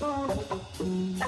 Oh,